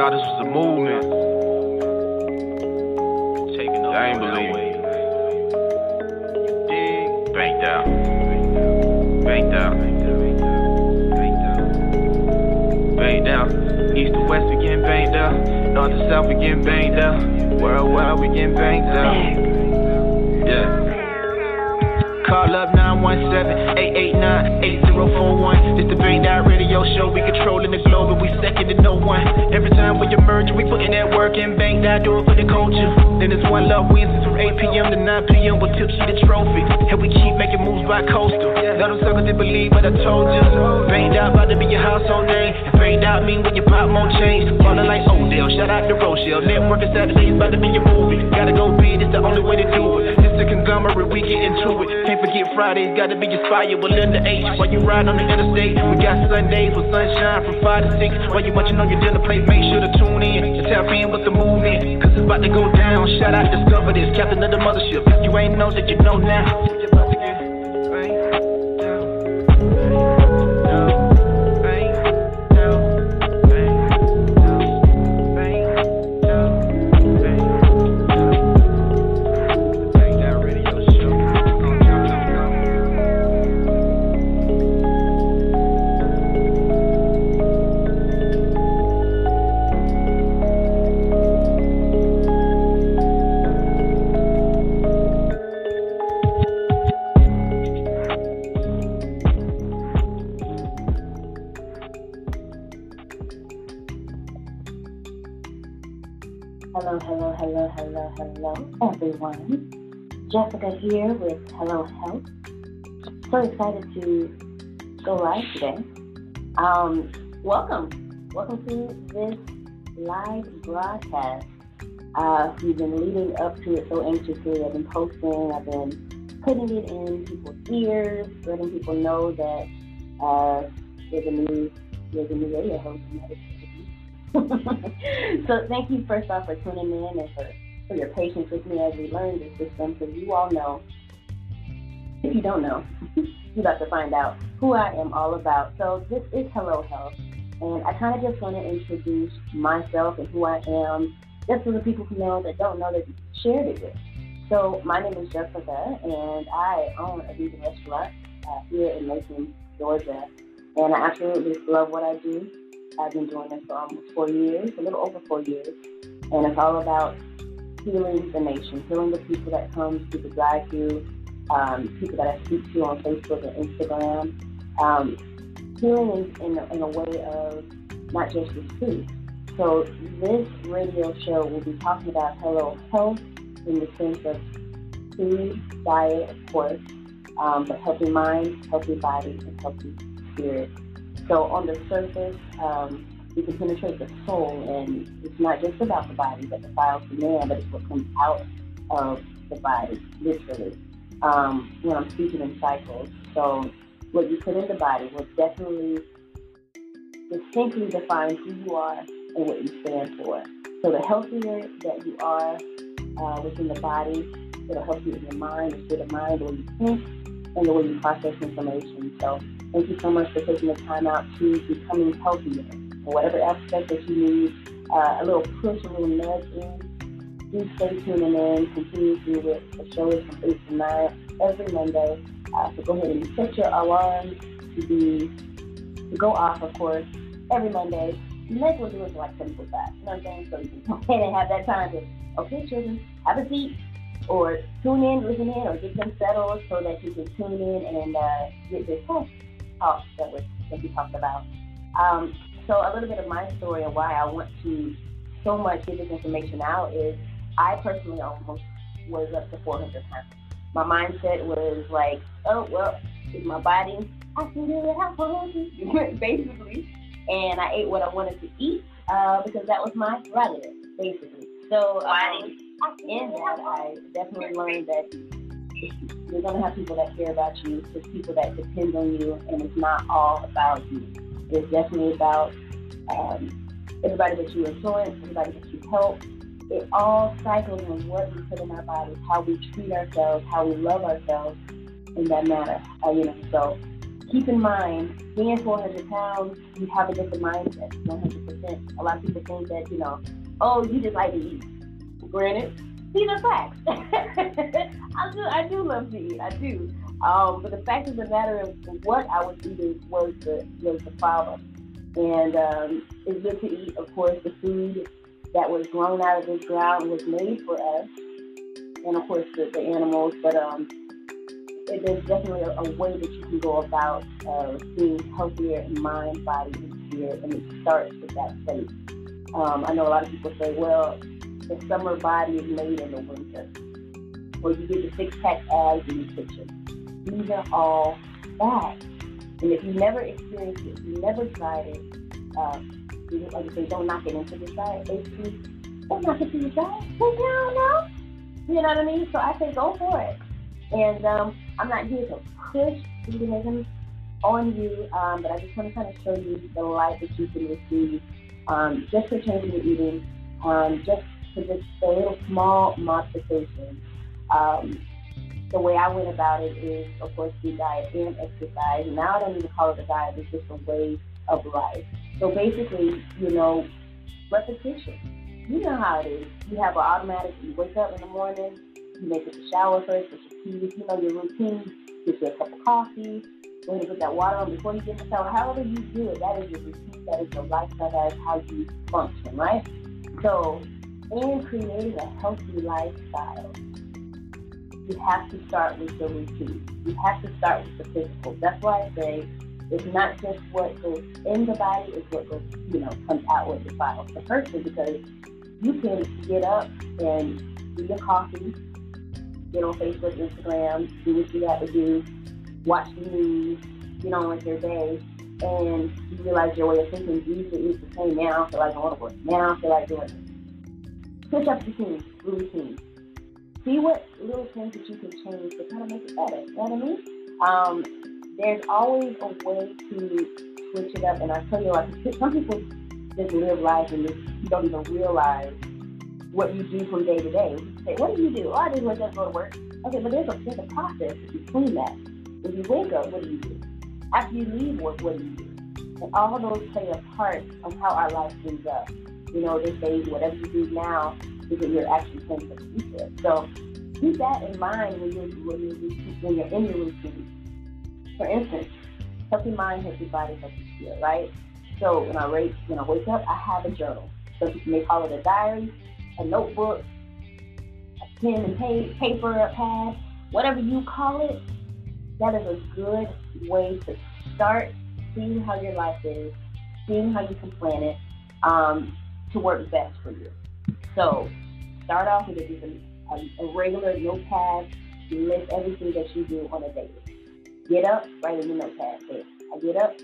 y'all this was a movement. Taking. I ain't believe it. Banked out. Banked out. Banked out. East to west, we getting banked out. North to south, we getting banked out. Worldwide, we getting banked out. Yeah. Call up 917-889-8041. This the Bang Radio Show. We controlling the globe and we second to no one. Every time we emerge, we putting that work in. Bang Dot, do it for the culture. Then it's one love Wednesdays from 8 p.m. to 9 p.m. We'll tip you the trophy. And we keep making moves by coastal. Let them suckers didn't believe what I told you. Bang Dot about to be your household name. Bang Dot mean when you pop more change. Falling like Odell. Shout out to Rochelle. Network is Saturdays about to be your movie. Gotta go beat, it's the only way to do it. It's a conglomerate, we get into it. Can't forget Fridays, gotta be inspired with Linda H. While you ride on the interstate, we got Sundays with sunshine from 5 to 6. While you watching on your dinner plate, make sure to tune in and tap in with the movement. Cause it's about to go down. Shout out, discover this, captain of the mothership. You ain't know that you know now. Hello, hello, hello, hello, hello, everyone. Jessica here with Hello Health. So excited to go live today. Um, welcome. Welcome to this live broadcast. Uh, we've been leading up to it so anxiously. I've been posting, I've been putting it in people's ears, letting people know that uh, there's a new there's a new radio host. the so thank you first off for tuning in and for, for your patience with me as we learn this system because you all know. If you don't know you're about to find out who i am all about. So this is hello health and i kind of just want to introduce myself and who i am just for the people who know that don't know that you shared it with. So my name is jessica and i own a vegan restaurant uh, here in macon georgia and i absolutely love what i do I've been doing this for almost four years, a little over four years, and it's all about healing the nation, healing the people that come to the drive-through, um, people that I speak to on Facebook and Instagram, um, healing in, in, a, in a way of not just the food. So this radio show will be talking about hello health in the sense of food, diet, of course, um, but healthy mind, healthy body, and healthy spirit. So on the surface, um, can penetrate the soul, and it's not just about the body that defiles the man, but it's what comes out of the body, literally. Um, when I'm speaking in cycles, so what you put in the body will definitely distinctly define who you are and what you stand for. So the healthier that you are uh, within the body, it'll help you in your mind, the state of mind, the way you think, and the way you process information. So Thank you so much for taking the time out to becoming healthier. Whatever aspect that you need, uh, a little push, a little nudge in, do stay tuning in. Continue to do it. The show is from 8 to 9 every Monday. Uh, so go ahead and set your alarm to be to go off, of course, every Monday. You may as well do it like 7 to 5. You know what I'm saying? So you can go ahead and have that time to, okay, children, have a seat or tune in, listen in, or get them settled so that you can tune in and uh, get this talk talk that was that we talked about. Um, so a little bit of my story and why I want to so much get this information out is I personally almost was up to 400 pounds. My mindset was like, oh well, it's my body. I can do it. I want basically. And I ate what I wanted to eat uh, because that was my prerogative, basically. So um, in that, I definitely learned that you're going to have people that care about you. There's people that depend on you, and it's not all about you. It's definitely about um, everybody that you influence, everybody that you help. It all cycles in what we put in our bodies, how we treat ourselves, how we love ourselves in that matter. Uh, you know, so keep in mind, being 400 pounds, you have a different mindset, 100%. A lot of people think that, you know, oh, you just like to eat. Granted, these are facts. I do, I do love to eat, I do. Um, but the fact of the matter is, what I was eating was the was the problem. And um, it's good to eat, of course, the food that was grown out of this ground was made for us, and of course the, the animals. But um, it, there's definitely a, a, way that you can go about uh, being healthier in mind, body, and spirit, and it starts with that faith. Um, I know a lot of people say, well, the summer body is made in the winter, or you get the six pack abs in the kitchen. These are all facts. And if you never experienced it, you never tried it, uh, like I say, don't knock it into the side. Basically, don't knock it to the side. Well, you don't know. You know what I mean? So I say go for it. And um, I'm not here to push veganism on you, um, but I just want to kind of show you the light that you can receive um, just for changing your eating, um, just for just a little small modification. Um, the way I went about it is, of course, through diet and exercise. Now I don't even call it a diet; it's just a way of life. So basically, you know, repetition. You know how it is. You have an automatic. You wake up in the morning. You make it a shower first with your keys. You know your routine. Get you a cup of coffee. Go ahead and put that water on before you get in the shower. However you do it, that is your routine. That is your lifestyle. That is how you function, right? So, in creating a healthy lifestyle, you have to start with the routine. You have to start with the physical. That's why I say it's not just what goes in the body, it's what goes, you know, comes out with the bile. The is because you can get up and do your coffee, get on Facebook, Instagram, do what you have to do, watch the news, get on with your day, and you realize your way of thinking usually is the same. Now I feel like going to work. Now I feel like doing Switch up routine, routine. See what little things that you can change to kind of make it better. You know what I mean? Um, there's always a way to switch it up. And I tell you, like some people just live life and you don't even realize what you do from day to day. say, what do you do? Oh, I just wake up, go to work. Okay, but there's a there's a process between that. When you wake up, what do you do? After you leave work, what do you do? And all of those play a part of how our life ends up. You know, they say whatever you do now is what you're actually planning for the future. So keep that in mind when you're when you're, when you're in your routine for instance, healthy mind, healthy body, healthy spirit, right? So when I wake, when I wake up, I have a journal. So you may call it a diary, a notebook, a pen and paper, a pad, whatever you call it. That is a good way to start seeing how your life is, seeing how you can plan it um, to work best for you. So start off with a, a, a regular notepad. You list everything that you do on a daily. Get up, write in your notepad. Say, I get up,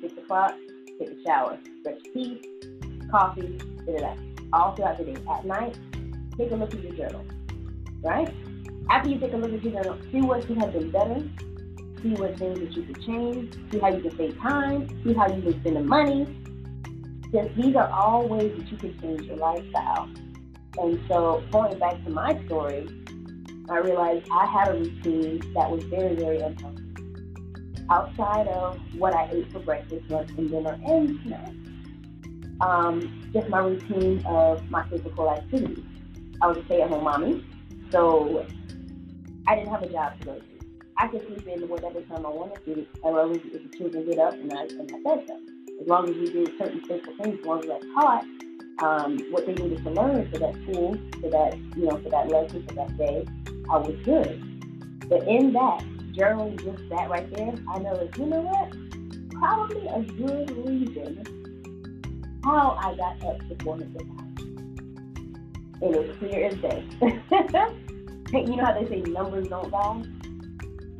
six o'clock, take a shower, brush teeth, coffee, da da All throughout the day. At night, take a look at your journal. Right? After you take a look at your journal, see what could have been better, see what things that you could change, see how you can save time, see how you can spend the money. Just these are all ways that you can change your lifestyle. And so going back to my story, I realized I had a routine that was very, very unhealthy outside of what I ate for breakfast, lunch, and dinner, and snacks. Um, just my routine of my physical activities. I was a stay-at-home mommy, so I didn't have a job to go to. I could sleep in whatever time I wanted to, as long as the children get up and I, and I fed them. As long as we did certain physical things, as long as I taught um, what they needed to learn for that school, for that, you know, for that lesson, for that day, I was good. But in that, journaling just that right there, I know that, you know what? Probably a good reason how I got up to 400 pounds. It was clear as day. you know how they say numbers don't lie?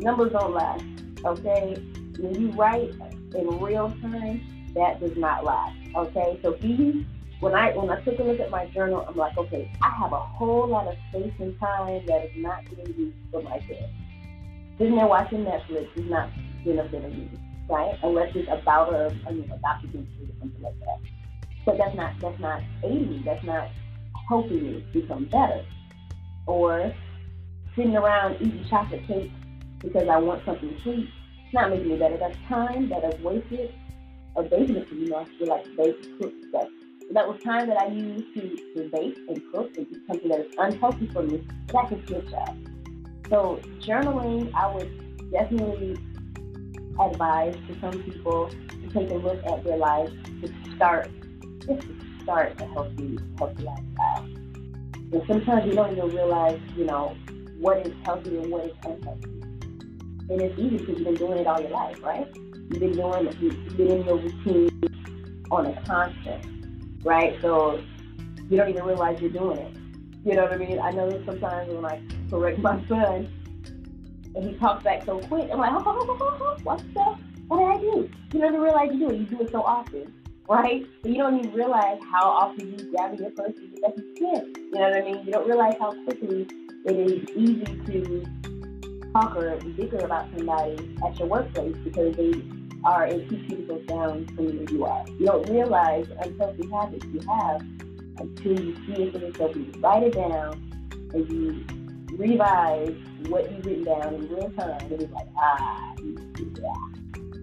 Numbers don't lie, okay? When you write in real time, that does not last. okay? So be when I when I took a look at my journal, I'm like, okay, I have a whole lot of space and time that is not being used for my kids. Sitting there watching Netflix is not benefiting you, right? Unless it's about a, a you know, documentary or something like that. But that's not that's not aiding me. That's not helping me become better. Or sitting around eating chocolate cake because I want something sweet It's not making me better. That's time that I've wasted of baking. You know, I feel like bake, cook stuff. So that was time that I used to, to bake and cook and do something that is unhealthy for me that I can switch up. So journaling, I would definitely advise to some people to take a look at their life to start, just to start a healthy, healthy lifestyle. And sometimes you don't even realize, you know, what is healthy and what is unhealthy. And it's easy because you've been doing it all your life, right? You've been doing been in your routine on a constant, right? So you don't even realize you're doing it. You know what I mean? I know that sometimes when I correct my son and he talks back so quick, I'm like, oh, oh, oh, oh? What did I do? You don't even realize you do it. You do it so often, right? But you don't even realize how often you grab your purse and get back skin. You know what I mean? You don't realize how quickly it is easy to talk or bicker about somebody at your workplace because they are in two cubicles down from where you are. You don't realize the unhealthy habits you have until you see it for yourself. You write it down and you revise what you've written down in real time. And it's like, ah, yeah.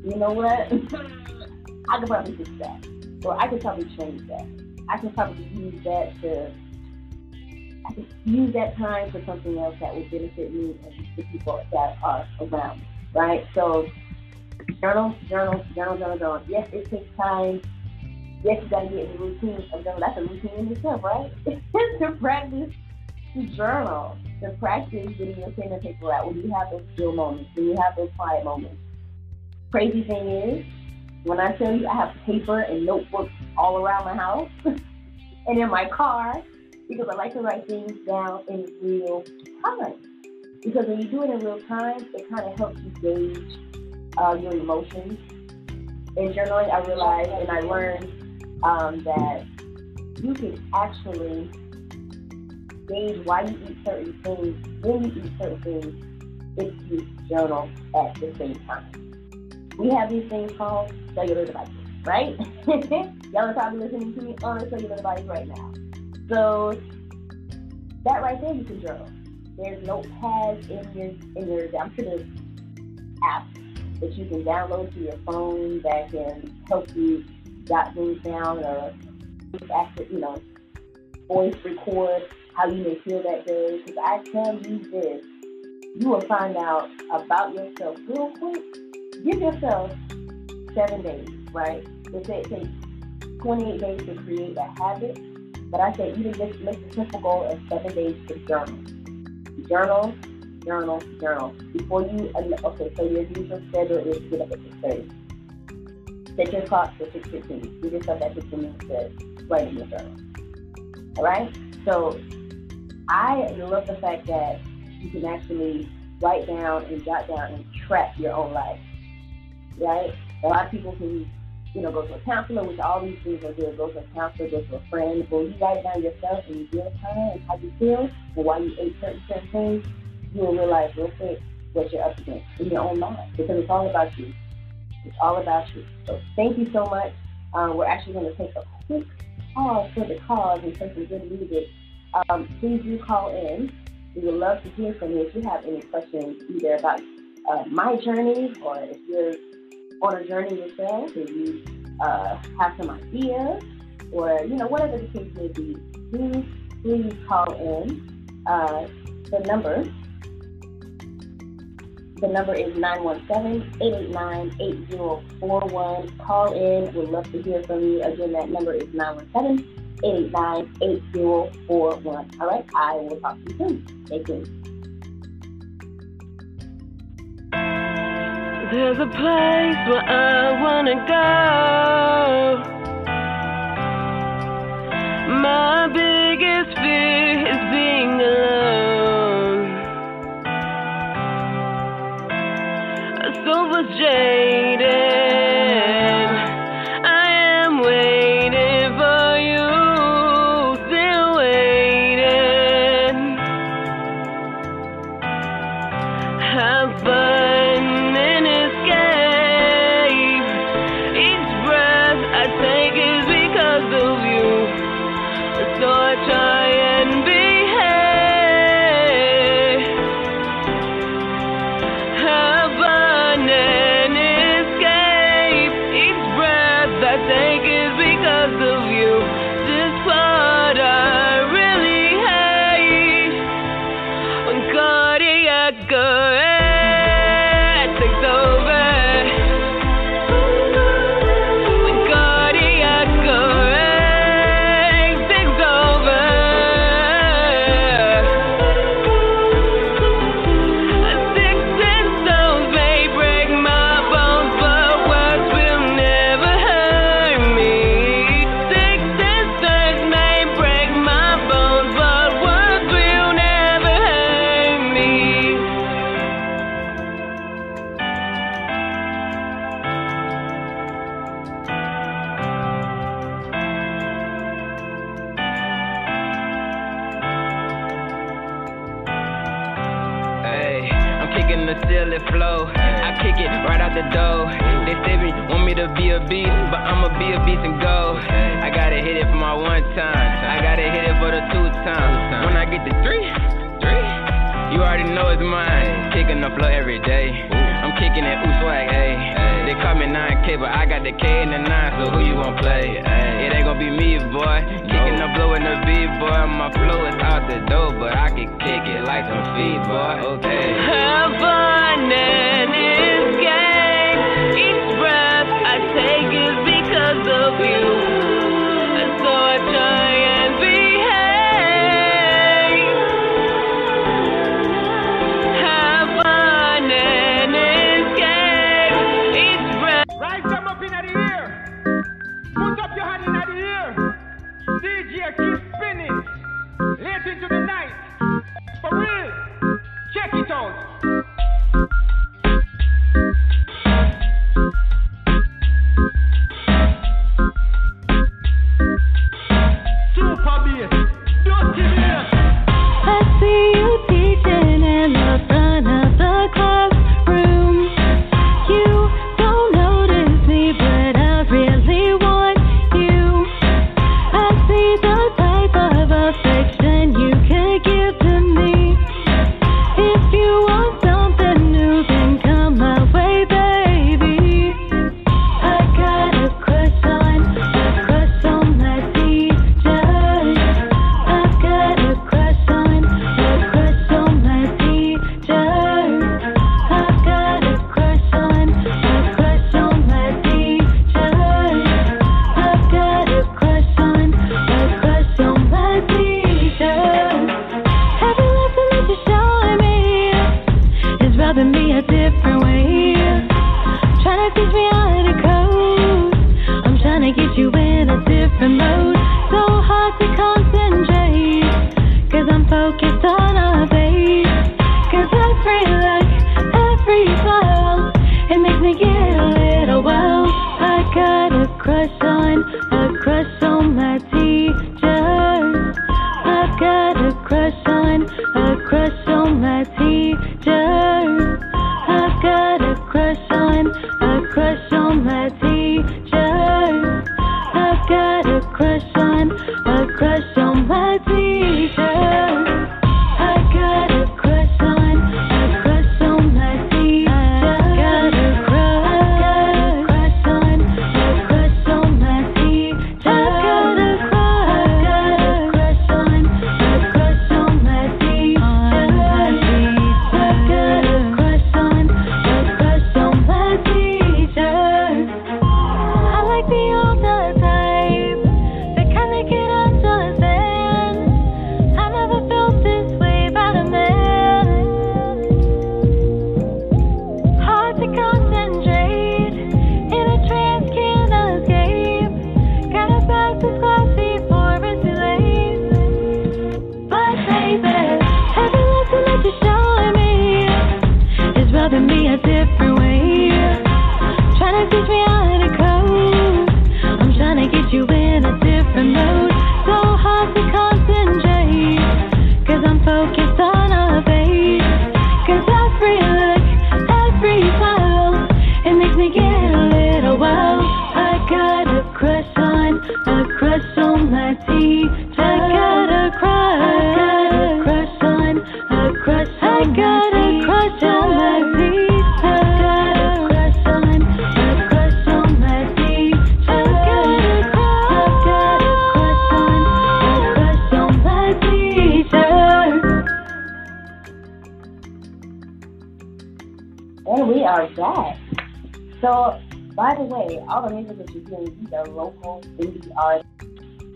You know what? I could probably fix that. Or I could probably change that. I could probably use that to I could use that time for something else that would benefit me and the people that are around me, right? So journal, journal, journal, journal, journal. Yes, it takes time. Yes, you got to get in the routine of journal. That's a routine in itself, right? to practice to journal, to practice getting your pen and paper out when you have those still moments, when you have those quiet moments. Crazy thing is, when I tell you I have paper and notebooks all around my house and in my car, because I like to write things down in real time. Because when you do it in real time, it kind of helps you gauge uh, your emotions. In journaling, I realized and I learned um, that you can actually gauge why you eat certain things, when you eat certain things, if you journal at the same time. We have these things called cellular devices, right? Y'all are probably listening to me on a cellular device right now. So that right there you can journal. There's notepads in your in your I'm sure there's apps that you can download to your phone that can help you jot things down or ask you know voice record how you may feel that day. Because I tell you this, you will find out about yourself real quick. Give yourself seven days, right? They say it takes 28 days to create a habit. But I say even just make the simple goal of seven days to journal. Journal, journal, journal. Before you, uh, okay, so your usual schedule is get up at 6.30. Set your clock for 6.15. Give yourself that 15 minutes to write in your journal. All right? So I love the fact that you can actually write down and jot down and track your own life. Right? A lot of people can you know, go to a counselor, which all these things are good. Go to a counselor, go to a friend. But you write it down yourself and you real time and how you feel and why you ate certain, certain things, you will realize real quick what you're up against in your own mind because it's all about you. It's all about you. So thank you so much. Um, we're actually going to take a quick pause for the cause and play some good music. Um, please do call in. We would love to hear from you if you have any questions either about uh, my journey or if you're on a journey yourself and you uh, have some ideas or, you know, whatever the case may be, please, please call in. Uh, the number, the number is 917-889-8041. Call in. We'd love to hear from you. Again, that number is 917-889-8041. All right, I will talk to you soon. Stay tuned. There's a place where I wanna go. My biggest fear is being alone. So Eight and a nine, so who you gon' play? Ay, it ain't gon' be me, boy. Kicking no. the blue in the beat, boy. My flow is out the door, but I can kick it like some feet, boy. Okay. Have fun in this game. Each breath I take is because of you.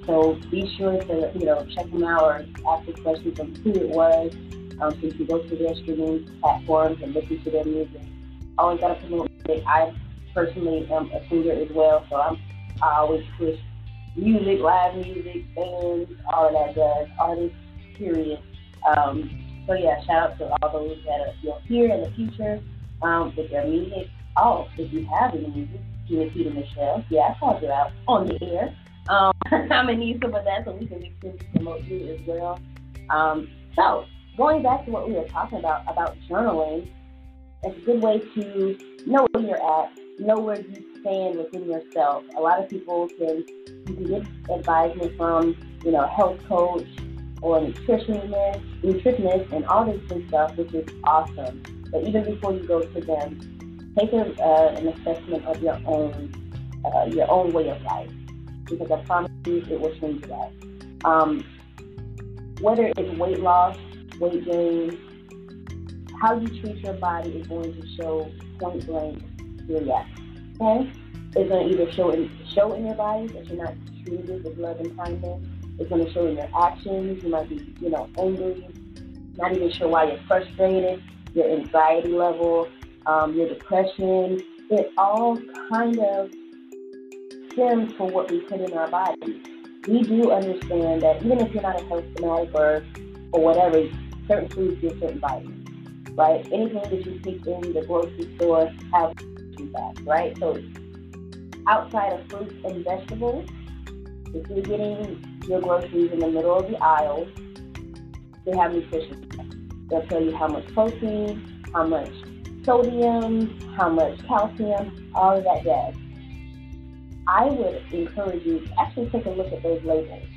So be sure to, you know, check them out or ask the questions on who it was. Um, you go to their streaming platforms and listen to their music. I always gotta promote music. I personally am a singer as well, so I'm, I always push music, live music, bands, all of that jazz, artists, period. Um, so yeah, shout out to all those that are you here in the future um, with their music. Oh, if you have any music, you can see Michelle. Yeah, I called you out on the air. Um, I'm gonna need some of that so we can be sure to promote you as well. Um, so going back to what we were talking about about journaling, it's a good way to know where you're at, know where you stand within yourself. A lot of people can you can get advice from you know a health coach or nutritionist, nutritionist, and all this good stuff, which is awesome. But even before you go to them, take a, uh, an assessment of your own uh, your own way of life because I promise you it will change that. Um, whether it's weight loss, weight gain, how you treat your body is going to show point blank your yes. Okay? It's going to either show in, show in your body that you're not treated with love and kindness. It's going to show in your actions. You might be, you know, angry, not even sure why you're frustrated, your anxiety level, um, your depression. It all kind of stems from what we put in our bodies. We do understand that even if you're not a health fanatic or, or whatever, certain foods give certain vitamins, right? Anything that you pick in the grocery store have feedback, right? So outside of fruits and vegetables, if you're getting your groceries in the middle of the aisle, they have nutrition. They'll tell you how much protein, how much sodium, how much calcium, all of that jazz. I would encourage you to actually take a look at those labels.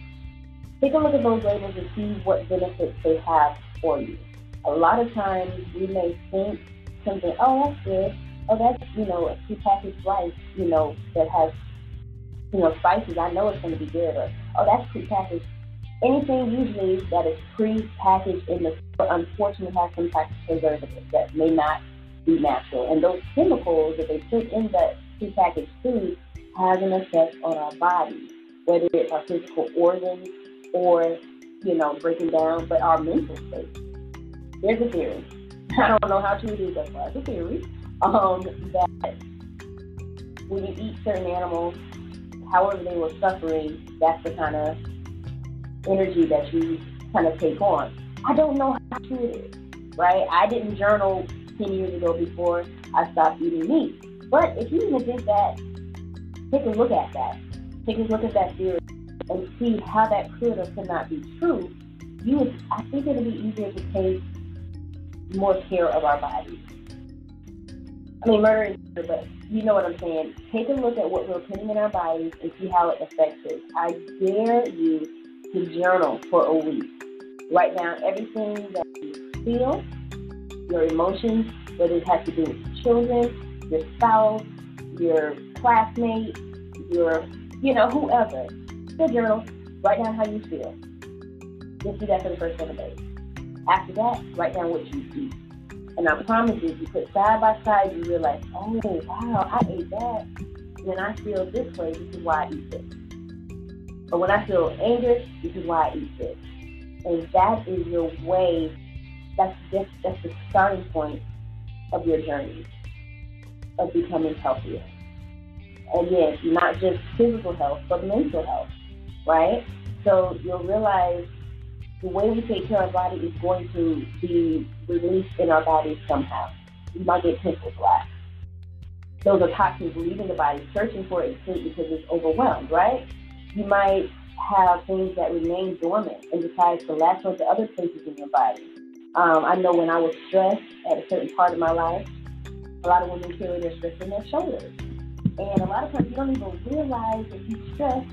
Take a look at those labels and see what benefits they have for you. A lot of times we may think something, oh, that's good. Oh, that's, you know, a prepackaged rice, you know, that has, you know, spices. I know it's going to be good. Or, oh, that's prepackaged. Anything usually that is pre-packaged in the store, unfortunately, has some type of preservative that may not be natural. And those chemicals that they put in that prepackaged food has an effect on our body, whether it's our physical organs or, you know, breaking down, but our mental state. There's a theory. I don't know how true it is, but it's a theory um, that when you eat certain animals, however they were suffering, that's the kind of energy that you kind of take on. I don't know how true it is, right? I didn't journal 10 years ago before I stopped eating meat. But if you even did that take a look at that. Take a look at that theory and see how that could or could not be true. You would, I think it'll be easier to take more care of our bodies. I mean, murder is murder, but you know what I'm saying. Take a look at what we're putting in our bodies and see how it affects us. I dare you to journal for a week. Write down everything that you feel, your emotions, whether it has to do with children, your spouse, your classmate, your, you know, whoever. The journal. Write down how you feel. Just do that for the first seven days. After that, write down what you eat. And I promise you, if you put side by side, you realize, oh, wow, I ate that. When I feel this way, this is why I eat this. But when I feel anger, this is why I eat this. And that is your way, that's just that's the starting point of your journey of becoming healthier again, not just physical health, but mental health, right? So you'll realize the way we take care of our body is going to be released in our bodies somehow. You might get pimples black. Those are toxins leaving the body, searching for escape because it's overwhelmed, right? You might have things that remain dormant and decide to latch onto other places in your body. Um, I know when I was stressed at a certain part of my life, a lot of women carry their stress in their shoulders. And a lot of times you don't even realize that you stress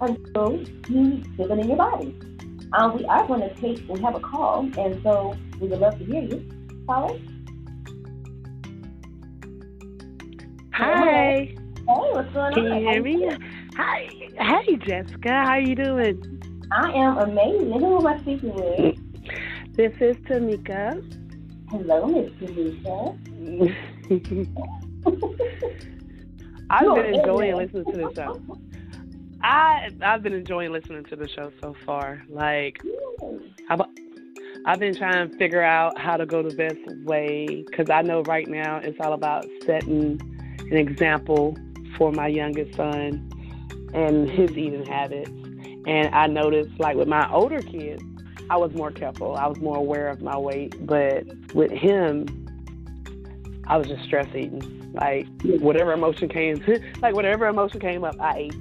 until you feel it in your body. Um, we are going to take, we have a call, and so we would love to hear you. Caller? Hi. Hey, what's going Can on? Can you hear me? Hi. Hey, Jessica. How are you doing? I am amazing. Who am I speaking with? This is Tamika. Hello, Miss Teresa. I've been enjoying in. listening to the show. I I've been enjoying listening to the show so far. Like I've I've been trying to figure out how to go the best way because I know right now it's all about setting an example for my youngest son and his eating habits. And I noticed, like with my older kids, I was more careful. I was more aware of my weight. But with him, I was just stress eating. Like whatever emotion came, like whatever emotion came up, I ate.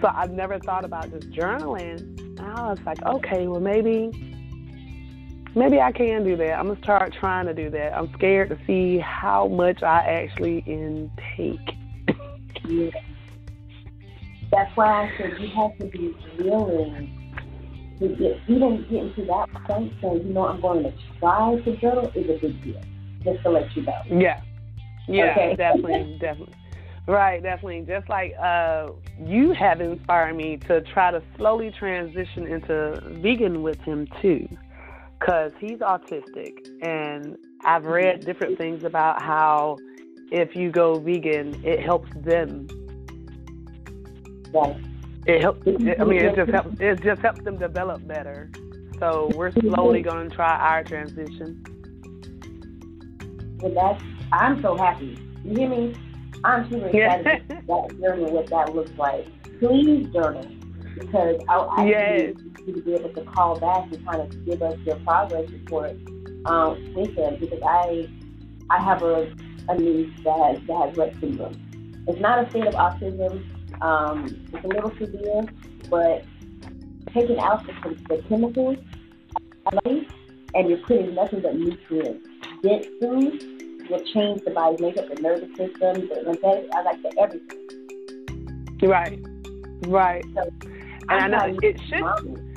so I've never thought about just journaling. I was like, okay, well maybe maybe I can do that. I'm gonna start trying to do that. I'm scared to see how much I actually intake. Yeah. That's why I said you have to be willing to get even getting to that point saying, you know, I'm going to try to journal is a big deal. Just to let you know. Yeah. Yeah, Okay. definitely, definitely. Right, definitely. Just like uh, you have inspired me to try to slowly transition into vegan with him too, because he's autistic, and I've read different things about how if you go vegan, it helps them. Right. It helps. I mean, it just helps. It just helps them develop better. So we're slowly going to try our transition. Well, that's, I'm so happy. You hear me? I'm super excited about that journey, what that looks like. Please journal. Because I, I Yes. need you to be able to call back and kind of give us your progress report um, with them because I I have a, a niece that has, that has Rett syndrome. It's not a state of autism. Um, it's a little severe, but taking out the, the chemicals and you're putting nothing but nutrients dense foods will change the body's makeup, the nervous system, the lymphatic, I like the everything. Right, right. So, And I know it should. Mommy,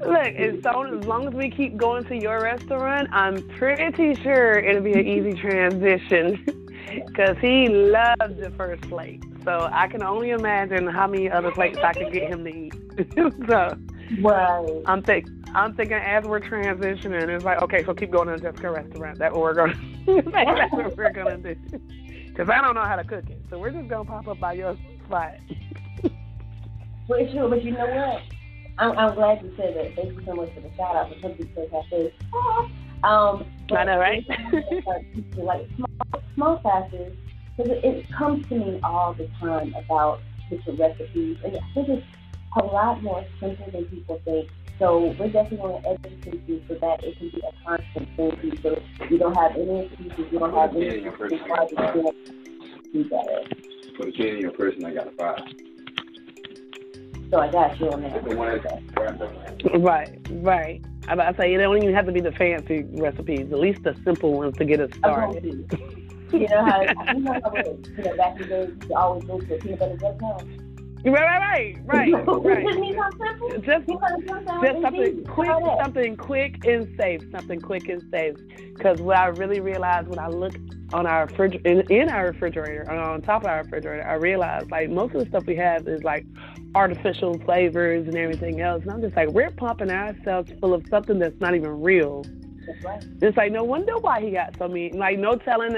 Look, as, so, as long as we keep going to your restaurant, I'm pretty sure it'll be an easy transition because he loved the first plate. So I can only imagine how many other plates I could get him to eat. so Right. I'm think I'm thinking as we're transitioning, it's like okay, so keep going to the Jessica restaurant. That's what we're gonna. that's what we're gonna do. Because I don't know how to cook it, so we're just gonna pop up by your spot. Well, it's true, but you know what? I'm, I'm glad you said that. Thank you so much for the shout out. Because some people say, um, I know, right? like small, small classes, because it, it comes to me all the time about different recipes, and I think it's a lot more simple than people think. So we're definitely going to educate you so that it can be a constant thing. for you. So you don't have any excuses. You don't have any Yeah, your person excuses why you can't do better. For the kid in your person, I got a five. So I got you on that. The Right, right. I'm about to say it don't even have to be the fancy recipes. At least the simple ones to get us started. You know how you know how it is. You know, back in the day, you always go to a peanut butter jelly sandwich. Right, right, right, right, right. Just Peanut butter jelly just something quick, something quick and safe, something quick and safe. Because what I really realized when I look on our refriger- in, in our refrigerator, on top of our refrigerator, I realized like most of the stuff we have is like artificial flavors and everything else. And I'm just like, we're pumping ourselves full of something that's not even real. Right. It's like no wonder why he got so mean. Like no telling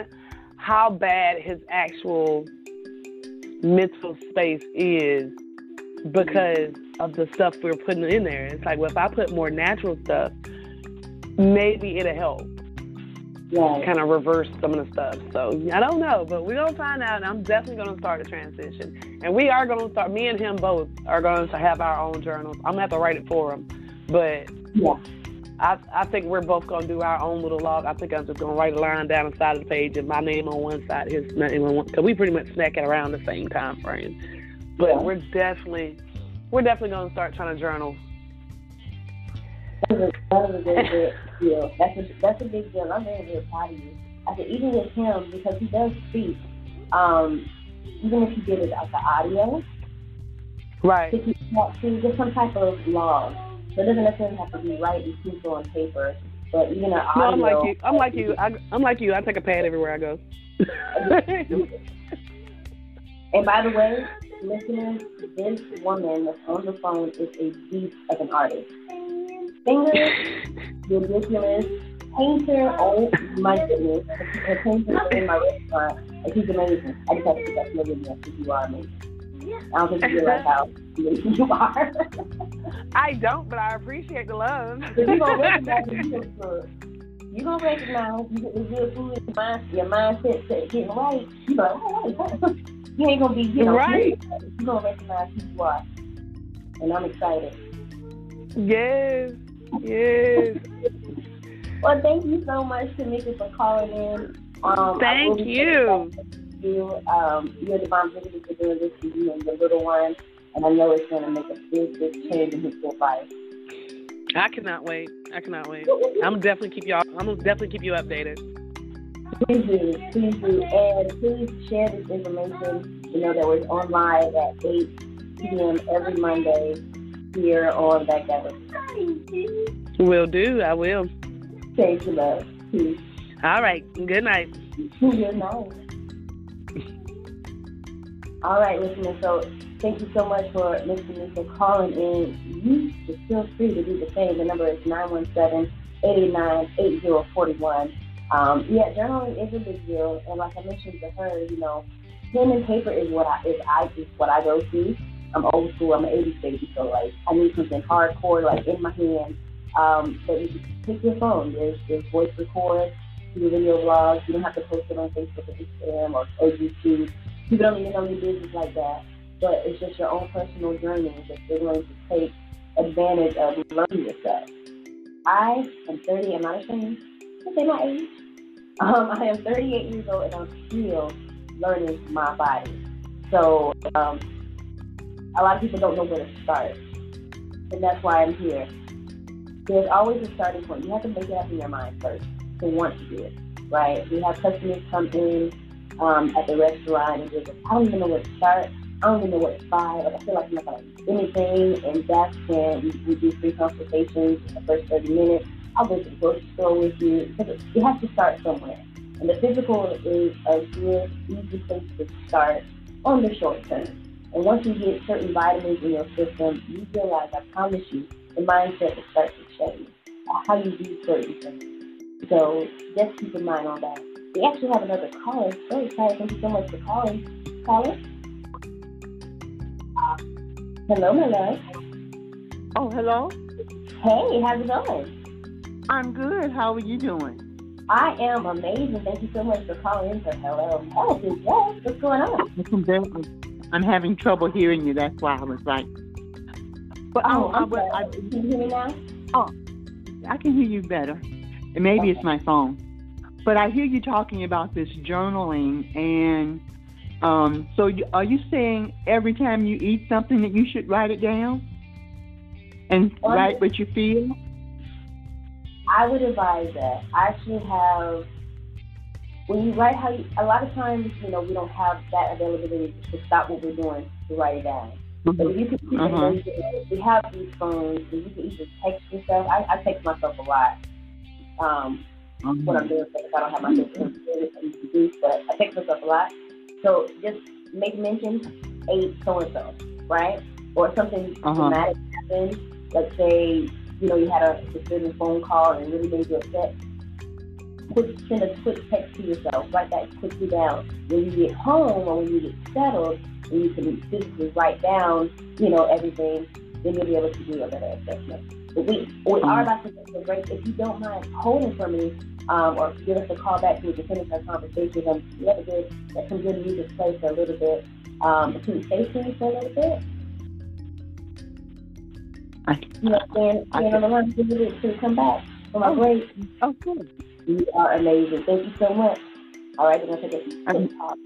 how bad his actual mental space is because of the stuff we're putting in there. It's like well, if I put more natural stuff, maybe it'll help Yeah. kind of reverse some of the stuff. So I don't know, but we're gonna find out. And I'm definitely gonna start a transition, and we are gonna start. Me and him both are going to have our own journals. I'm gonna have to write it for him, but Yeah. I, I think we're both gonna do our own little log. I think I'm just gonna write a line down the side of the page and my name on one side, his name on one, because we pretty much snack it around the same time frame. But Yeah. we're definitely, we're definitely gonna start trying to journal. That was a, that was a good deal. That's a, that's a big deal. I'm very, very proud of you. I said, even with him, because he does speak, um, even if you did it like the audio, Right. if you want to, some type of log. It doesn't necessarily have to be writing pencil on paper, but even an No, audio. I'm like you. I'm like you. I, I'm like you. I take a pad everywhere I go. And by the way, listeners, this woman that's on the phone is a beast of an artist. Singer, ridiculous, painter, oh my goodness. Her paintings in my restaurant, and she's amazing. I just have to put that there because you are amazing. I don't think you realize how you are. I don't, but I appreciate the love. You're gonna recognize you gonna recognize you get the good food mind, your mindset set getting right. You're like, oh, wait, you ain't gonna be, you know, Right. you're gonna recognize who you are. And I'm excited. yes, yes. Well, thank you so much, Tamika, for calling in. Um, Thank you. You, um, you're the mom doing this for you and your little one, and I know it's going to make a big, big change in his life. I cannot wait. I cannot wait. I'm definitely keep y'all. I'm gonna definitely keep you updated. Please do, please do, and please share this information. You know that we're on live at 8 p.m. every Monday here on Back That. Will do. I will. Thank you, love. Peace. All right. Good night. Good night. All right, listeners. So thank you so much for listening for calling in. You feel free to do the same. The number is 917-889-8041. Um, yeah, journaling is a big deal, and like I mentioned to her, you know, pen and paper is what I is I is what I go to. I'm old school. I'm an 80s baby, so like I need something hardcore, like in my hand. Um, but you can pick your phone. There's there's voice record, do video blogs. You don't have to post it on Facebook or Instagram or, or YouTube. People don't even know your business like that. But it's just your own personal journey that you're going to take advantage of learning yourself. I am 30. I'm not ashamed to say my age. Um, I am 38 years old and I'm still learning my body. So um, a lot of people don't know where to start, and that's why I'm here. There's always a starting point. You have to make it up in your mind first to want to do it, right? We have customers come in um, at the restaurant and just, I don't even know where to start. I don't even know what to buy. Like I feel like I'm not do anything, and that's when we, we do free consultations in the first 30 minutes. I'll go to the grocery store with you because you have to start somewhere. And the physical is a good, easy place to start on the short term. And once you get certain vitamins in your system, you realize, I promise you, the mindset will start to change. How you do certain things. So just keep in mind on that. We actually have another caller. So excited. Thank you so much for calling. Caller? Uh, hello, my love. Oh, hello. Hey, how's it going? I'm good. How are you doing? I am amazing. Thank you so much for calling in for Hello oh, and Yes. What's going on? I'm having trouble hearing you. That's why I was like, but um, Oh, I, but. I, Can you hear me now? oh, I can hear you better. And maybe it's my phone. But I hear you talking about this journaling, and um, so you, are you saying every time you eat something that you should write it down and write what you feel? I would advise that. I actually have when you write how you, a lot of times, you know, we don't have that availability to stop what we're doing to write it down. But if you can keep Uh-huh. it we have these phones and you can either text yourself. I, I text myself a lot. Um, when I'm doing things, I don't have my system to do, but I text myself a lot. So just make mention, eight so and so, right? Or something Uh-huh. dramatic happened. Let's say, you know, you had a disturbing phone call and really made you upset. Quick, send a quick text to yourself. Write that quickly down. When you get home or when you get settled, and you can physically write down, you know, everything, then you'll be able to do a better assessment. We, we are about to take a break. If you don't mind holding for me, um, or give us a call back so we can finish our conversation, um, let, it good, let some good music play for a little bit. Um, can you stay tuned for a little bit? I, You know, stand, stand on the line for a little bit till come back from our break. oh, good. You are amazing. Thank you so much. All right, we're going to take a quick pause.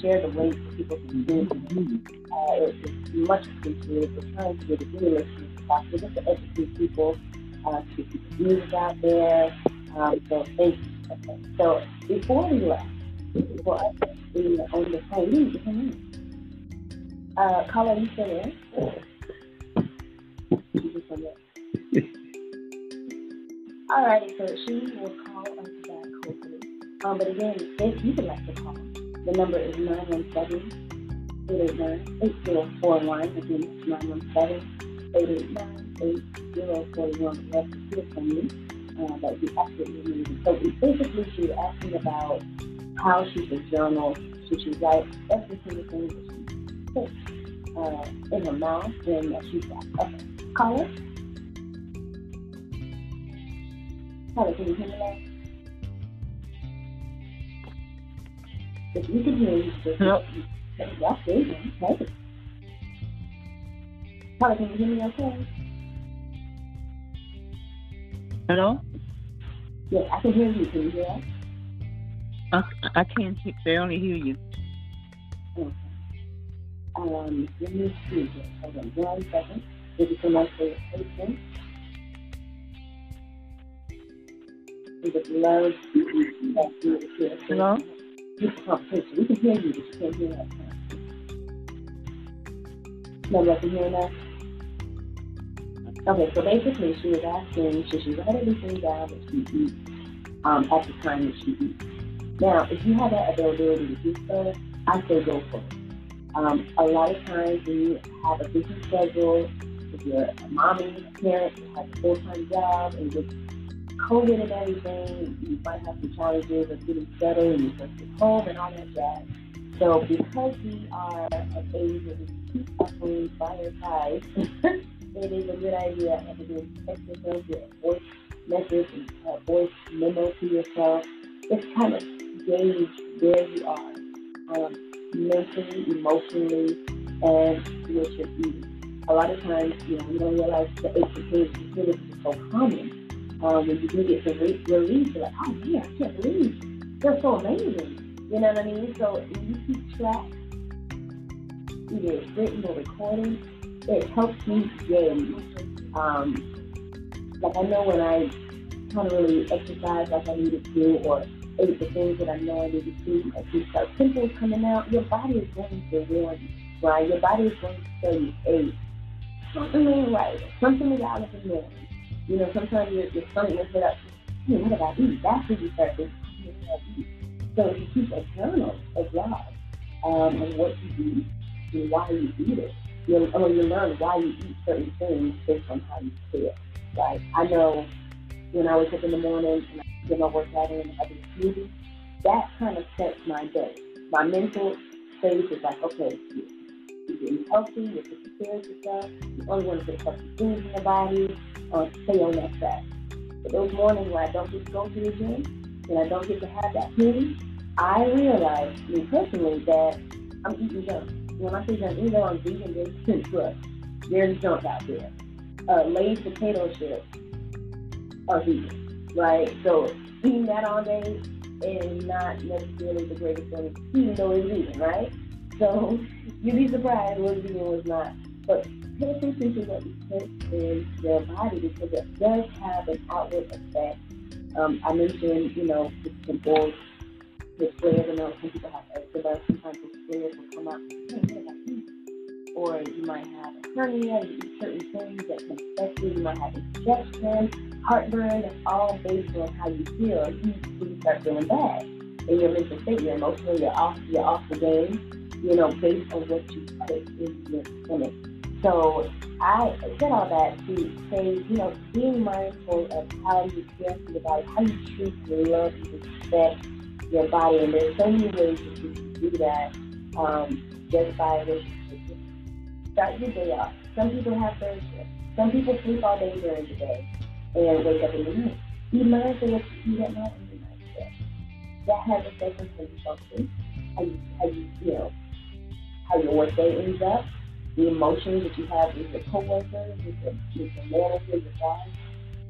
Share the link so people can see it. Uh, it, it's much appreciated. We're trying to get as many listeners as possible just to educate people, uh, to get news out there. Um, so thank you. Okay. So before we left, before us being on the phone, you can in. Uh, caller, you still there? She's there. All right, so she will call us back hopefully. Um, but again, if you would like to call, the number is 917 889 8041. Again, it's 917 889 8041. We'd love. Uh, that would be absolutely amazing. So basically, she was asking about how she should journal. Should she write every single thing that she thinks uh, in her mouth when she's back? Okay. Caller, can you hear me now? If you can hear me, just Yep. You go. Okay. Can you hear me okay? Hello? Yeah, I can hear you. Can you hear us? I, I can't he- barely hear you. Okay. Um, let me see here. Hold on one second. Thank you so much for your patience. We would love that you would hear us. Hello? Talk, please. We can hear you, but you can't hear us. Nobody can hear us? Okay, so basically she was asking, should she write everything down that she eats um, at the time that she eats? Now, if you have that availability to do so, I say go for it. Um, a lot of times when you have a busy schedule, if you're a mommy, parent, you have a full-time job, and with COVID and everything, you might have some challenges of getting settled and you first home and all that jazz. So because we are of age where we keep phones by our sides, it is a good idea to do text yourself a voice message and a voice memo to yourself. Just kind of gauge where you are um, mentally, emotionally, and with your eating. A lot of times, you know, we don't realize the and pains and feelings are so common. Um, when you do get to re- relief, you're like, oh man, I can't believe they're so amazing. You know what I mean? So when you keep track, either it's written or recording, it helps me gauge. Um, like I know when I kind of really exercise like I needed to, or ate the things that I know I needed to, like you start pimples coming out, your body is going to warn you, right? Your body is going to tell hey, something ain't right, something is out of the norm. You know, sometimes your, your stomach will up, hey, what did I eat? That's when you start thinking, what did I eat? So if you keep a journal of log um, of what you eat and why you eat it, you'll, or you learn why you eat certain things based on how you feel. Right? I know when I wake up in the morning and I get my workout in I do a smoothie, that kind of sets my day. My mental space is like, okay, healthy, you're taking care of yourself, you only want to put healthy things in your body, uh, stay on that track. But those mornings where I don't get to go to the gym and I don't get to have that smoothie, I realize, me personally, that I'm eating junk. When I say junk, even though I'm vegan, there's trust. There's junk out there. Uh, Lay's potato chips are vegan, right? So eating that all day is not necessarily the greatest thing, even though it's vegan, right? So you'd be surprised what vegan was not. But pay attention to what you put in your body because it does have an outward effect. Um, I mentioned, you know, the pimples, the flares. I know some people have eczema. Sometimes the flares will come out. Or you might have a hernia. You eat certain things that can affect you. You might have indigestion, heartburn. It's all based on how you feel. You, you start feeling bad in your mental state. You're emotional. You're off. You're off the game. You know, based on what you put in your stomach. So I said all that to say, you know, being mindful of how you care for your body, how you treat your love and respect your body, and there's so many ways that you can do that um, just by what you. Start your day off. Some people have shift. Some people sleep all day during the day and wake up in the night. Be mindful what you eat at night and your shift. That has a on how you function, how you, how you, you know, how your workday ends up the emotions that you have with your coworkers, with your, with your manager, your boss,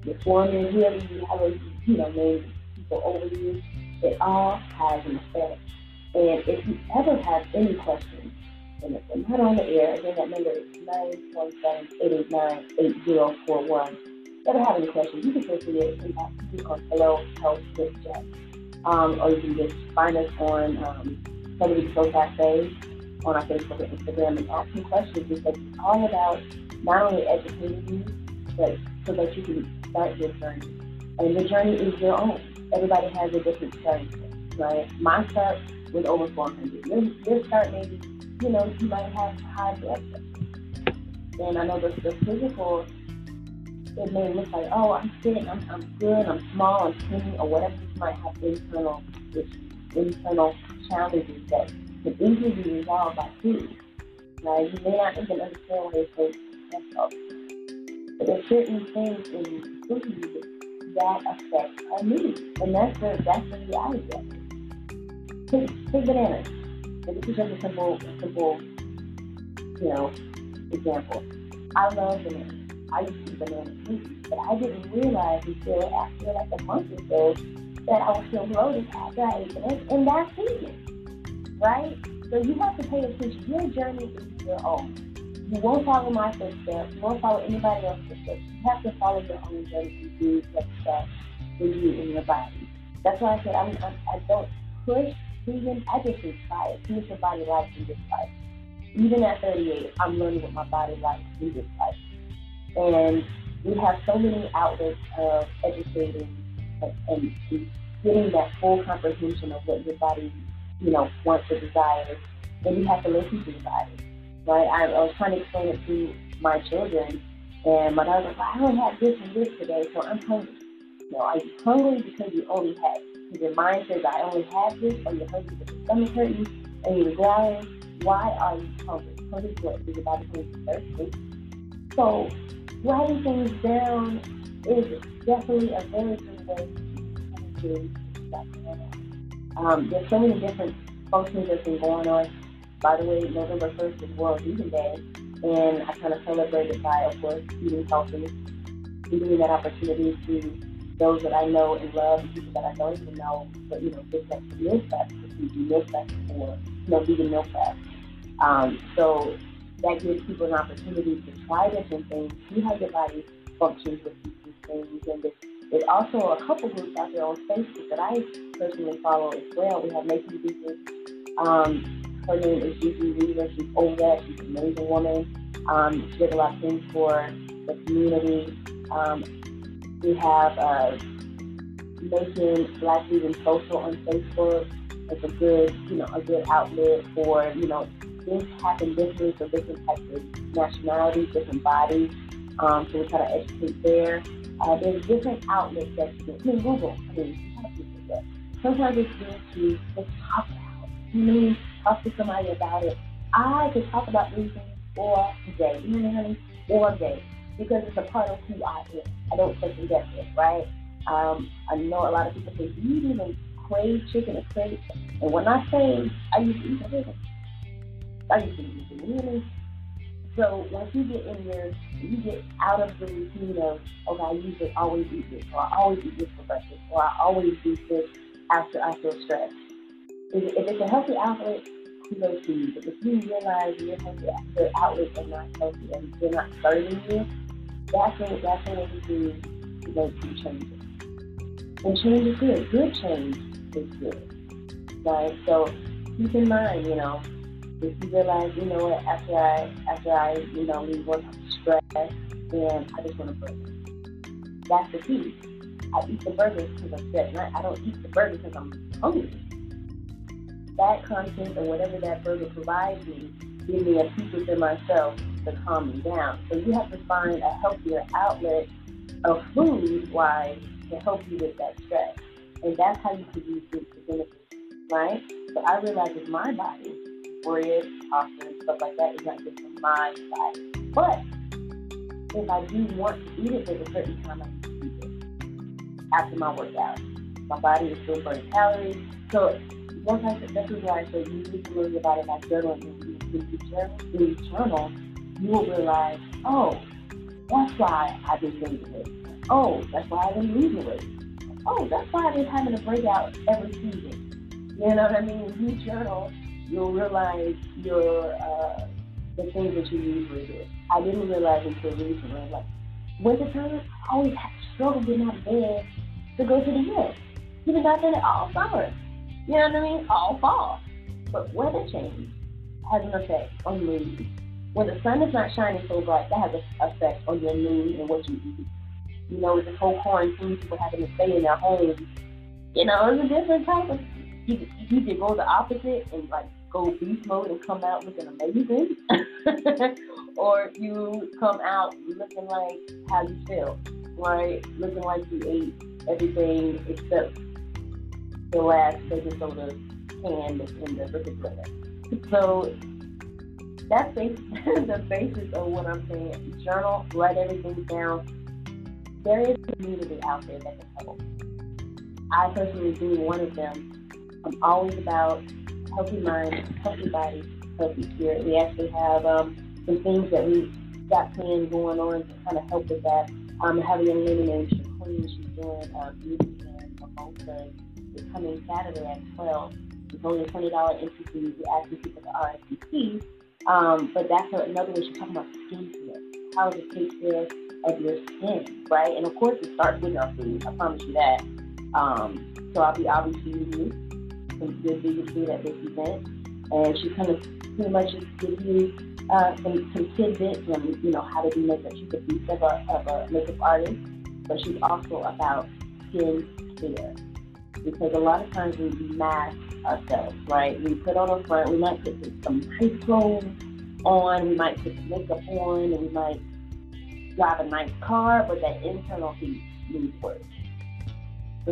your foreman, whoever you have, you know, name people over you, it all has an effect And if you ever have any questions, and if we're not on the air, again, that number is 917-889-8041. Ever have any questions, you can feel free to me on Hello Health with. Um, or you can just find us on um, Celebrity Show Cafe on our Facebook and Instagram and ask me questions because it's all about not only educating you, but so that you can start your journey. And the journey is your own. Everybody has a different point, right? My start was over 400. Your, your start maybe, you know, you might have high blood pressure. And I know the, the physical, it may look like, oh, I'm sitting, I'm, I'm good, I'm small, I'm skinny, or whatever. You might have internal internal challenges that can easily be resolved by food. Now, you may not even understand what it takes to But there's certain things in food that affect our needs. And that's the, that's the reality of it. Take, take bananas. And this is just a simple, simple, you know, example. I love bananas. I used to eat bananas too, but I didn't realize until after like a month or so that I was still bloated after I ate bananas, and that's season right? So you have to pay attention. Your journey is your own. You won't follow my footsteps. You won't follow anybody else's footsteps. You have to follow your own journey and do what's best for you and your body. That's why I said I'm, I'm, I don't push vegan. I just inspire. What your body likes in this life. Even at 38, I'm learning what my body likes in this life. And we have so many outlets of educating and, and getting that full comprehension of what your body you know, wants or desires, then you have to listen to your body, right? I, I was trying to explain it to my children, and my daughter was like, I only had this and this today, so I'm hungry. No, are you hungry because you only had? Because your mind says, I only have this, or you're hungry because your stomach hurting, and you're growling. Why are you hungry? Hungry what? Because your body feels thirsty. So, writing things down is definitely a very good way to. Um, there's so many different functions that's been going on. By the way, November 1st is World Vegan Day, and I kind of celebrate it by, of course, eating healthy, giving that opportunity to those that I know and love, and people that I don't even know, but, you know, get that meal if you do meal fast or, you know, vegan meal fast. Um, so that gives people an opportunity to try different things, see how your body functions with these things, and there's also a couple groups out there on Facebook that I personally follow as well. We have Making Vegan. Um, her name is Gigi Weaver. She's over She's an amazing woman. Um, she did a lot of things for the community. Um, we have uh, Making Black Vegan Social on Facebook. It's a good, you know, a good outlet for, you know, things happen differently for different types of nationalities, different bodies. Um, so we try to educate there. Uh, there's different outlets that you can. Google. I mean. Sometimes it's good to just talk about it. You know, talk to somebody about it. I could talk about things all day. You know mean? All day because it's a part of who I am. I don't second guess it, right? Um, I know a lot of people say, "Do you even crave chicken or crave?" And when I say I used to eat chicken, I used to eat chicken. So once you get in there, you get out of the routine of, okay, I usually always eat this, or I always eat this for breakfast, or I always do this after I feel stressed. If, it's a healthy outlet, kudos to you. But if you realize your healthy your outlets are not healthy and they're not serving you, that's when that's when you do to make some changes. And change is good. Good change is good. Right? So keep in mind, you know, if you realize, you know what, after I after I, you know, leave work I'm stressed, then I just want a burger. That's the key. I eat the burger because I'm stressed. I, I don't eat the burger because I'm hungry. That content or whatever that burger provides me gives me a peace within myself to calm me down. So you have to find a healthier outlet of food wise to help you with that stress. And that's how you can use food for benefits, right? So I realize with my body, bread, pasta, and stuff like that is not good for my body. But if I do want to eat it, there's a certain time I can eat it after my workout. My body is still burning calories. So once I this is why I say you need to learn about it by journaling. When you journal, when you journal, you will realize, oh, that's why I've been gaining weight. Oh, that's why I've been losing weight. Oh, that's why I've been having a breakout every season You know what I mean? When you journal, you'll realize your uh, the things that you usually do. I didn't realize until recently. Like wintertime, I always struggled getting out of bed to go to the gym. Even I've done it all summer. You know what I mean? All fall. But weather change has an effect on mood. When the sun is not shining so bright, that has an effect on your mood and what you eat. You know, with this whole quarantine, people having to stay in their homes. You know, it's a different type of. You, you either go the opposite and like go beast mode and come out looking amazing, or you come out looking like how you feel, right? Looking like you ate everything except the last baking soda can in the refrigerator. So that's the basis of what I'm saying. Journal, write everything down. There is a community out there that can help. I personally being one of them. I'm always about healthy mind, healthy body, healthy spirit. We actually have um, some things that we got planned going on to kind of help with that. Um, I have a young lady named Shaquille. She's doing uh, beauty and mimosas. It's coming Saturday at 12. It's only a $20 entry fee. We ask people to RSVP. Um, but that's another way she's talking about skincare. How to take care of your skin, right? And of course, it starts with our food. I promise you that. Um, so I'll be obviously using some good food at this event, and she's kind of pretty much just give you uh, some, some tidbits on you know how to do makeup. She's a piece of a, of a makeup artist, but she's also about skin care because a lot of times we mask ourselves, right? We put on a front, we might put some nice clothes on, we might put makeup on, and we might drive a nice car, but that internal piece needs work.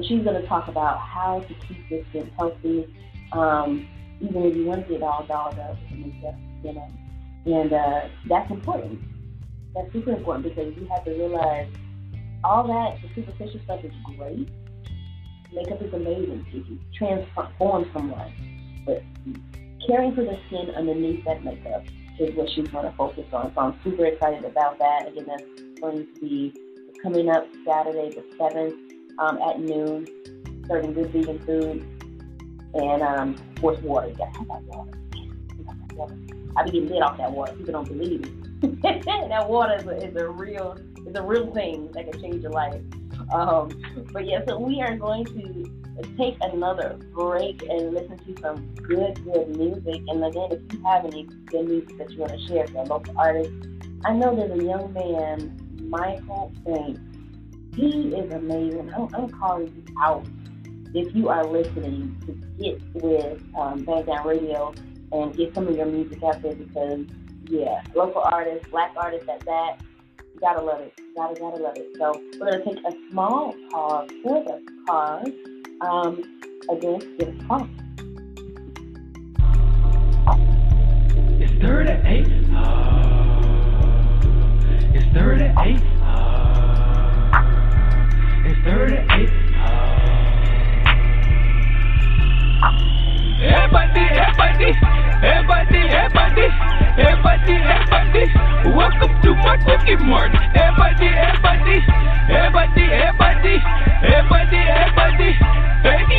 She's going to talk about how to keep your skin healthy, um, even if you want to get all dolled up with makeup, you know. And uh, that's important. That's super important because you have to realize all that, the superficial stuff is great. Makeup is amazing. It can transform someone. But caring for the skin underneath that makeup is what she's going to focus on. So I'm super excited about that. Again, that's going to be coming up Saturday the 7th um, at noon, serving good vegan food. And um, of course, water. You got to have that water. I be getting lit off that water. People don't believe it. that water is a, is a real is a real thing that can change your life. Um, but yeah, so we are going to take another break and listen to some good, good music. And again, if you have any good music that you want to share a local artist, I know there's a young man, Michael Banks. He is amazing. I'm, I'm calling you out if you are listening to get with um, Bang Down Radio and get some of your music out there because, yeah, local artists, black artists at that, you gotta love it. Gotta, gotta love it. So we're gonna take a small pause for the cause. Um, again, give a call. It's 38. Uh, it's 38. Uh, it's 38. Everybody, everybody, everybody, everybody, everybody, everybody. Welcome to my cookie mart. Everybody, everybody, everybody, everybody, everybody,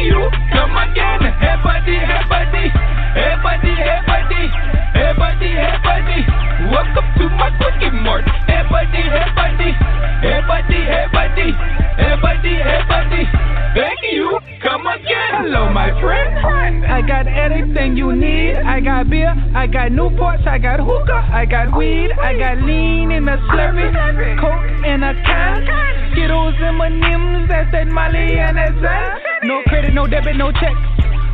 you come again. Everything you need. I got beer, I got Newports, I got hookah, I got weed, I got lean in a slurry, coke in a can, Skittles and M&M's, that's that Molly and that Xan. No credit, no debit, no check.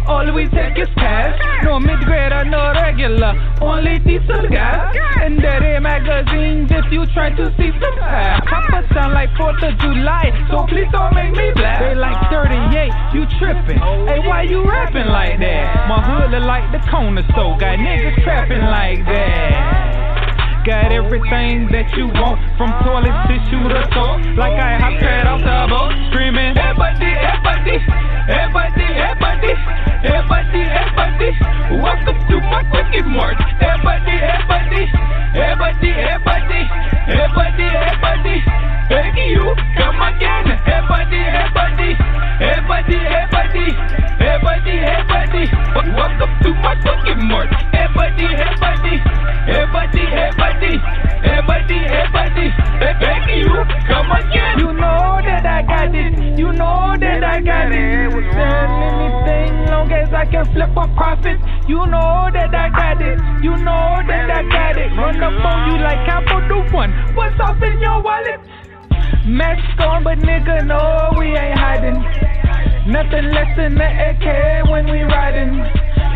All we take is cash. No mid-grader, no regular. Only diesel gas. And dirty magazines if you try to see some ass. Papa sound like 4th of July, so please don't make me black. They like 38, you tripping. Hey, why you rapping like that? My hood look like the corner store. Got niggas trapping like that. Got everything that you want from toilet tissue to soap. Like I hop right off the boat, screaming, everybody, hey buddy, everybody, everybody, everybody, everybody, everybody. Welcome to my cookie mart. Everybody, everybody, everybody, everybody, everybody, everybody beg you, come again. Everybody, everybody, everybody, everybody, everybody, everybody. Welcome to my fucking mark. Everybody, everybody, everybody, everybody, everybody, everybody, beg you, come again. You know that I got it. You know that I got it. Done anything long as I can flip a profit. You know that I got it. You know that I got it. Run up on you like I the one. What's up in your wallet? Mask on, but nigga, no, we ain't hiding. Nothing less than the AK when we riding.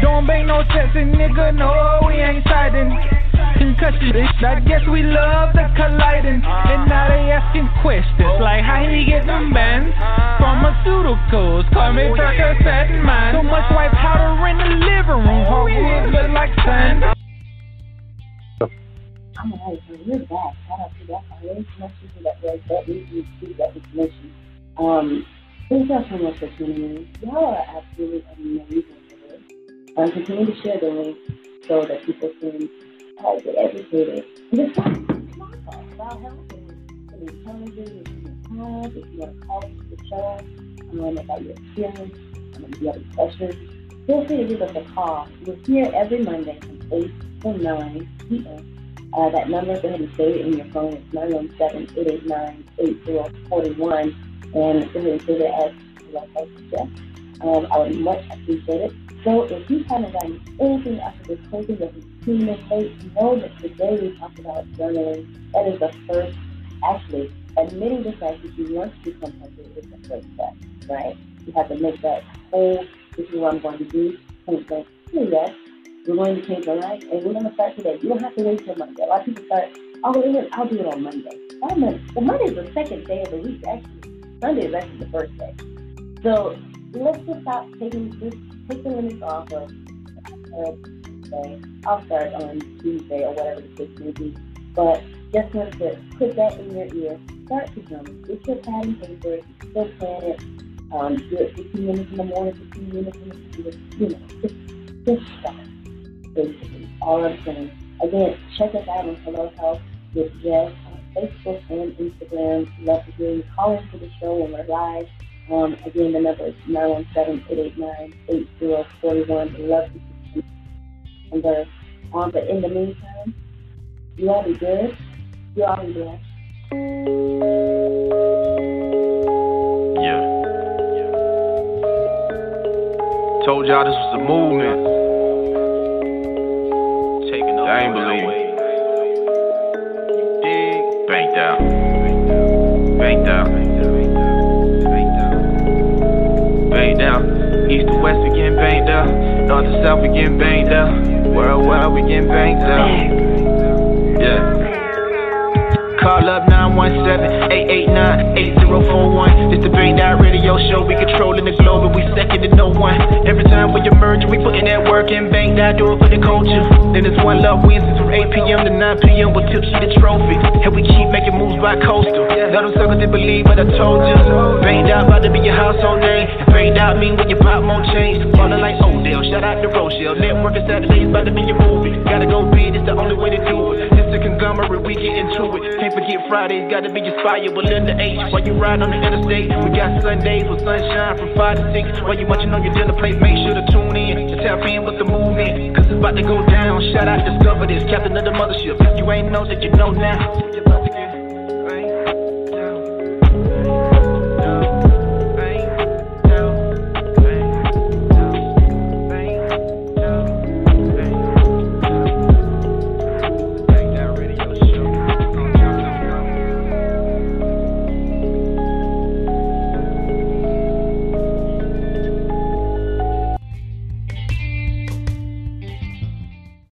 Don't make no sense, nigga, no, we ain't siding concussion. I guess we love the colliding. And now they asking questions like how he get them bands. Pharmaceuticals, call me Percocet and mine. So much white powder in the living room, hardwood look like sand. I'm like, you're back. To that. I really that that to that. Um, thank y'all so much for tuning in. Y'all are absolutely amazing this. Um, continue to share the link so that people can uh, get educated. And just talk about health and challenges that you have, if you want to call the show, um, about your experience, if you have any questions, feel free to give us a call. We're here every Monday from 8 to 9 p.m. Uh, that number, go ahead and save it in your phone. It's 917-889-8041. And go ahead and save it as suggest. Um, I would much appreciate it. So if you haven't gotten anything after this taken that you've seen this know that today we talked about journaling. That is the first, actually, admitting the fact that you want to become healthy is the first step, right? You have to make that whole, this is what I'm going to do, point blank, yes, we're going to change our life, and we're going to start today. You don't have to wait till Monday. A lot of people start, oh, wait, I'll do it on Monday. I'm well, Monday is the second day of the week, actually. Sunday is actually the first day. So let's just stop taking this, take the limits off of uh. I'll start on Tuesday or whatever the case may be. But just want to put that in your ear. Start to journal. Get your pad and paper. Still plan it. Um, do it 15 minutes in the morning, 15 minutes in the evening. You know, just, just start basically. All I'm saying. Again, check us out on Hello Health with Jess on Facebook and Instagram. Love to hear you. Call into the show when we're live. Um, again, the number is 917-889-8041. Love to see number. Um, but in the meantime, you all be good. You all be blessed. Yeah. Told y'all this was a movement. I ain't believe. Dig. Banked out. Banked out. Banked out. East to west, we getting banked out. North to south, we getting banked out. Worldwide, we getting banked out. Yeah. Call up 917-889-8041. This the Bang Out Radio Show. We controlling the globe and we second to no one. Every time we emerge, we putting that work in. Bang Out, do it for the culture. Then it's one love Wednesdays from 8 p.m. to 9 p.m. with Tipsy the trophy. And we keep making moves by coastal. Let them suckers they believe what I told you. Banged Out about to be your household name. And Banged Out mean when you pop more change. Falling like Odell. Shout out to Rochelle. Network is Saturdays about to be your movie. Gotta go big, it's the only way to do it. It's a conglomerate, we get into it. Can't forget Fridays, gotta be inspired in the H. While you ride on the interstate, we got Sundays with sunshine from 5 to 6. While you munching on your dinner plate, make sure to tune in and tap in with the movement. Cause it's about to go down. Shout out, discover this, captain of the mothership. You ain't know that you know now.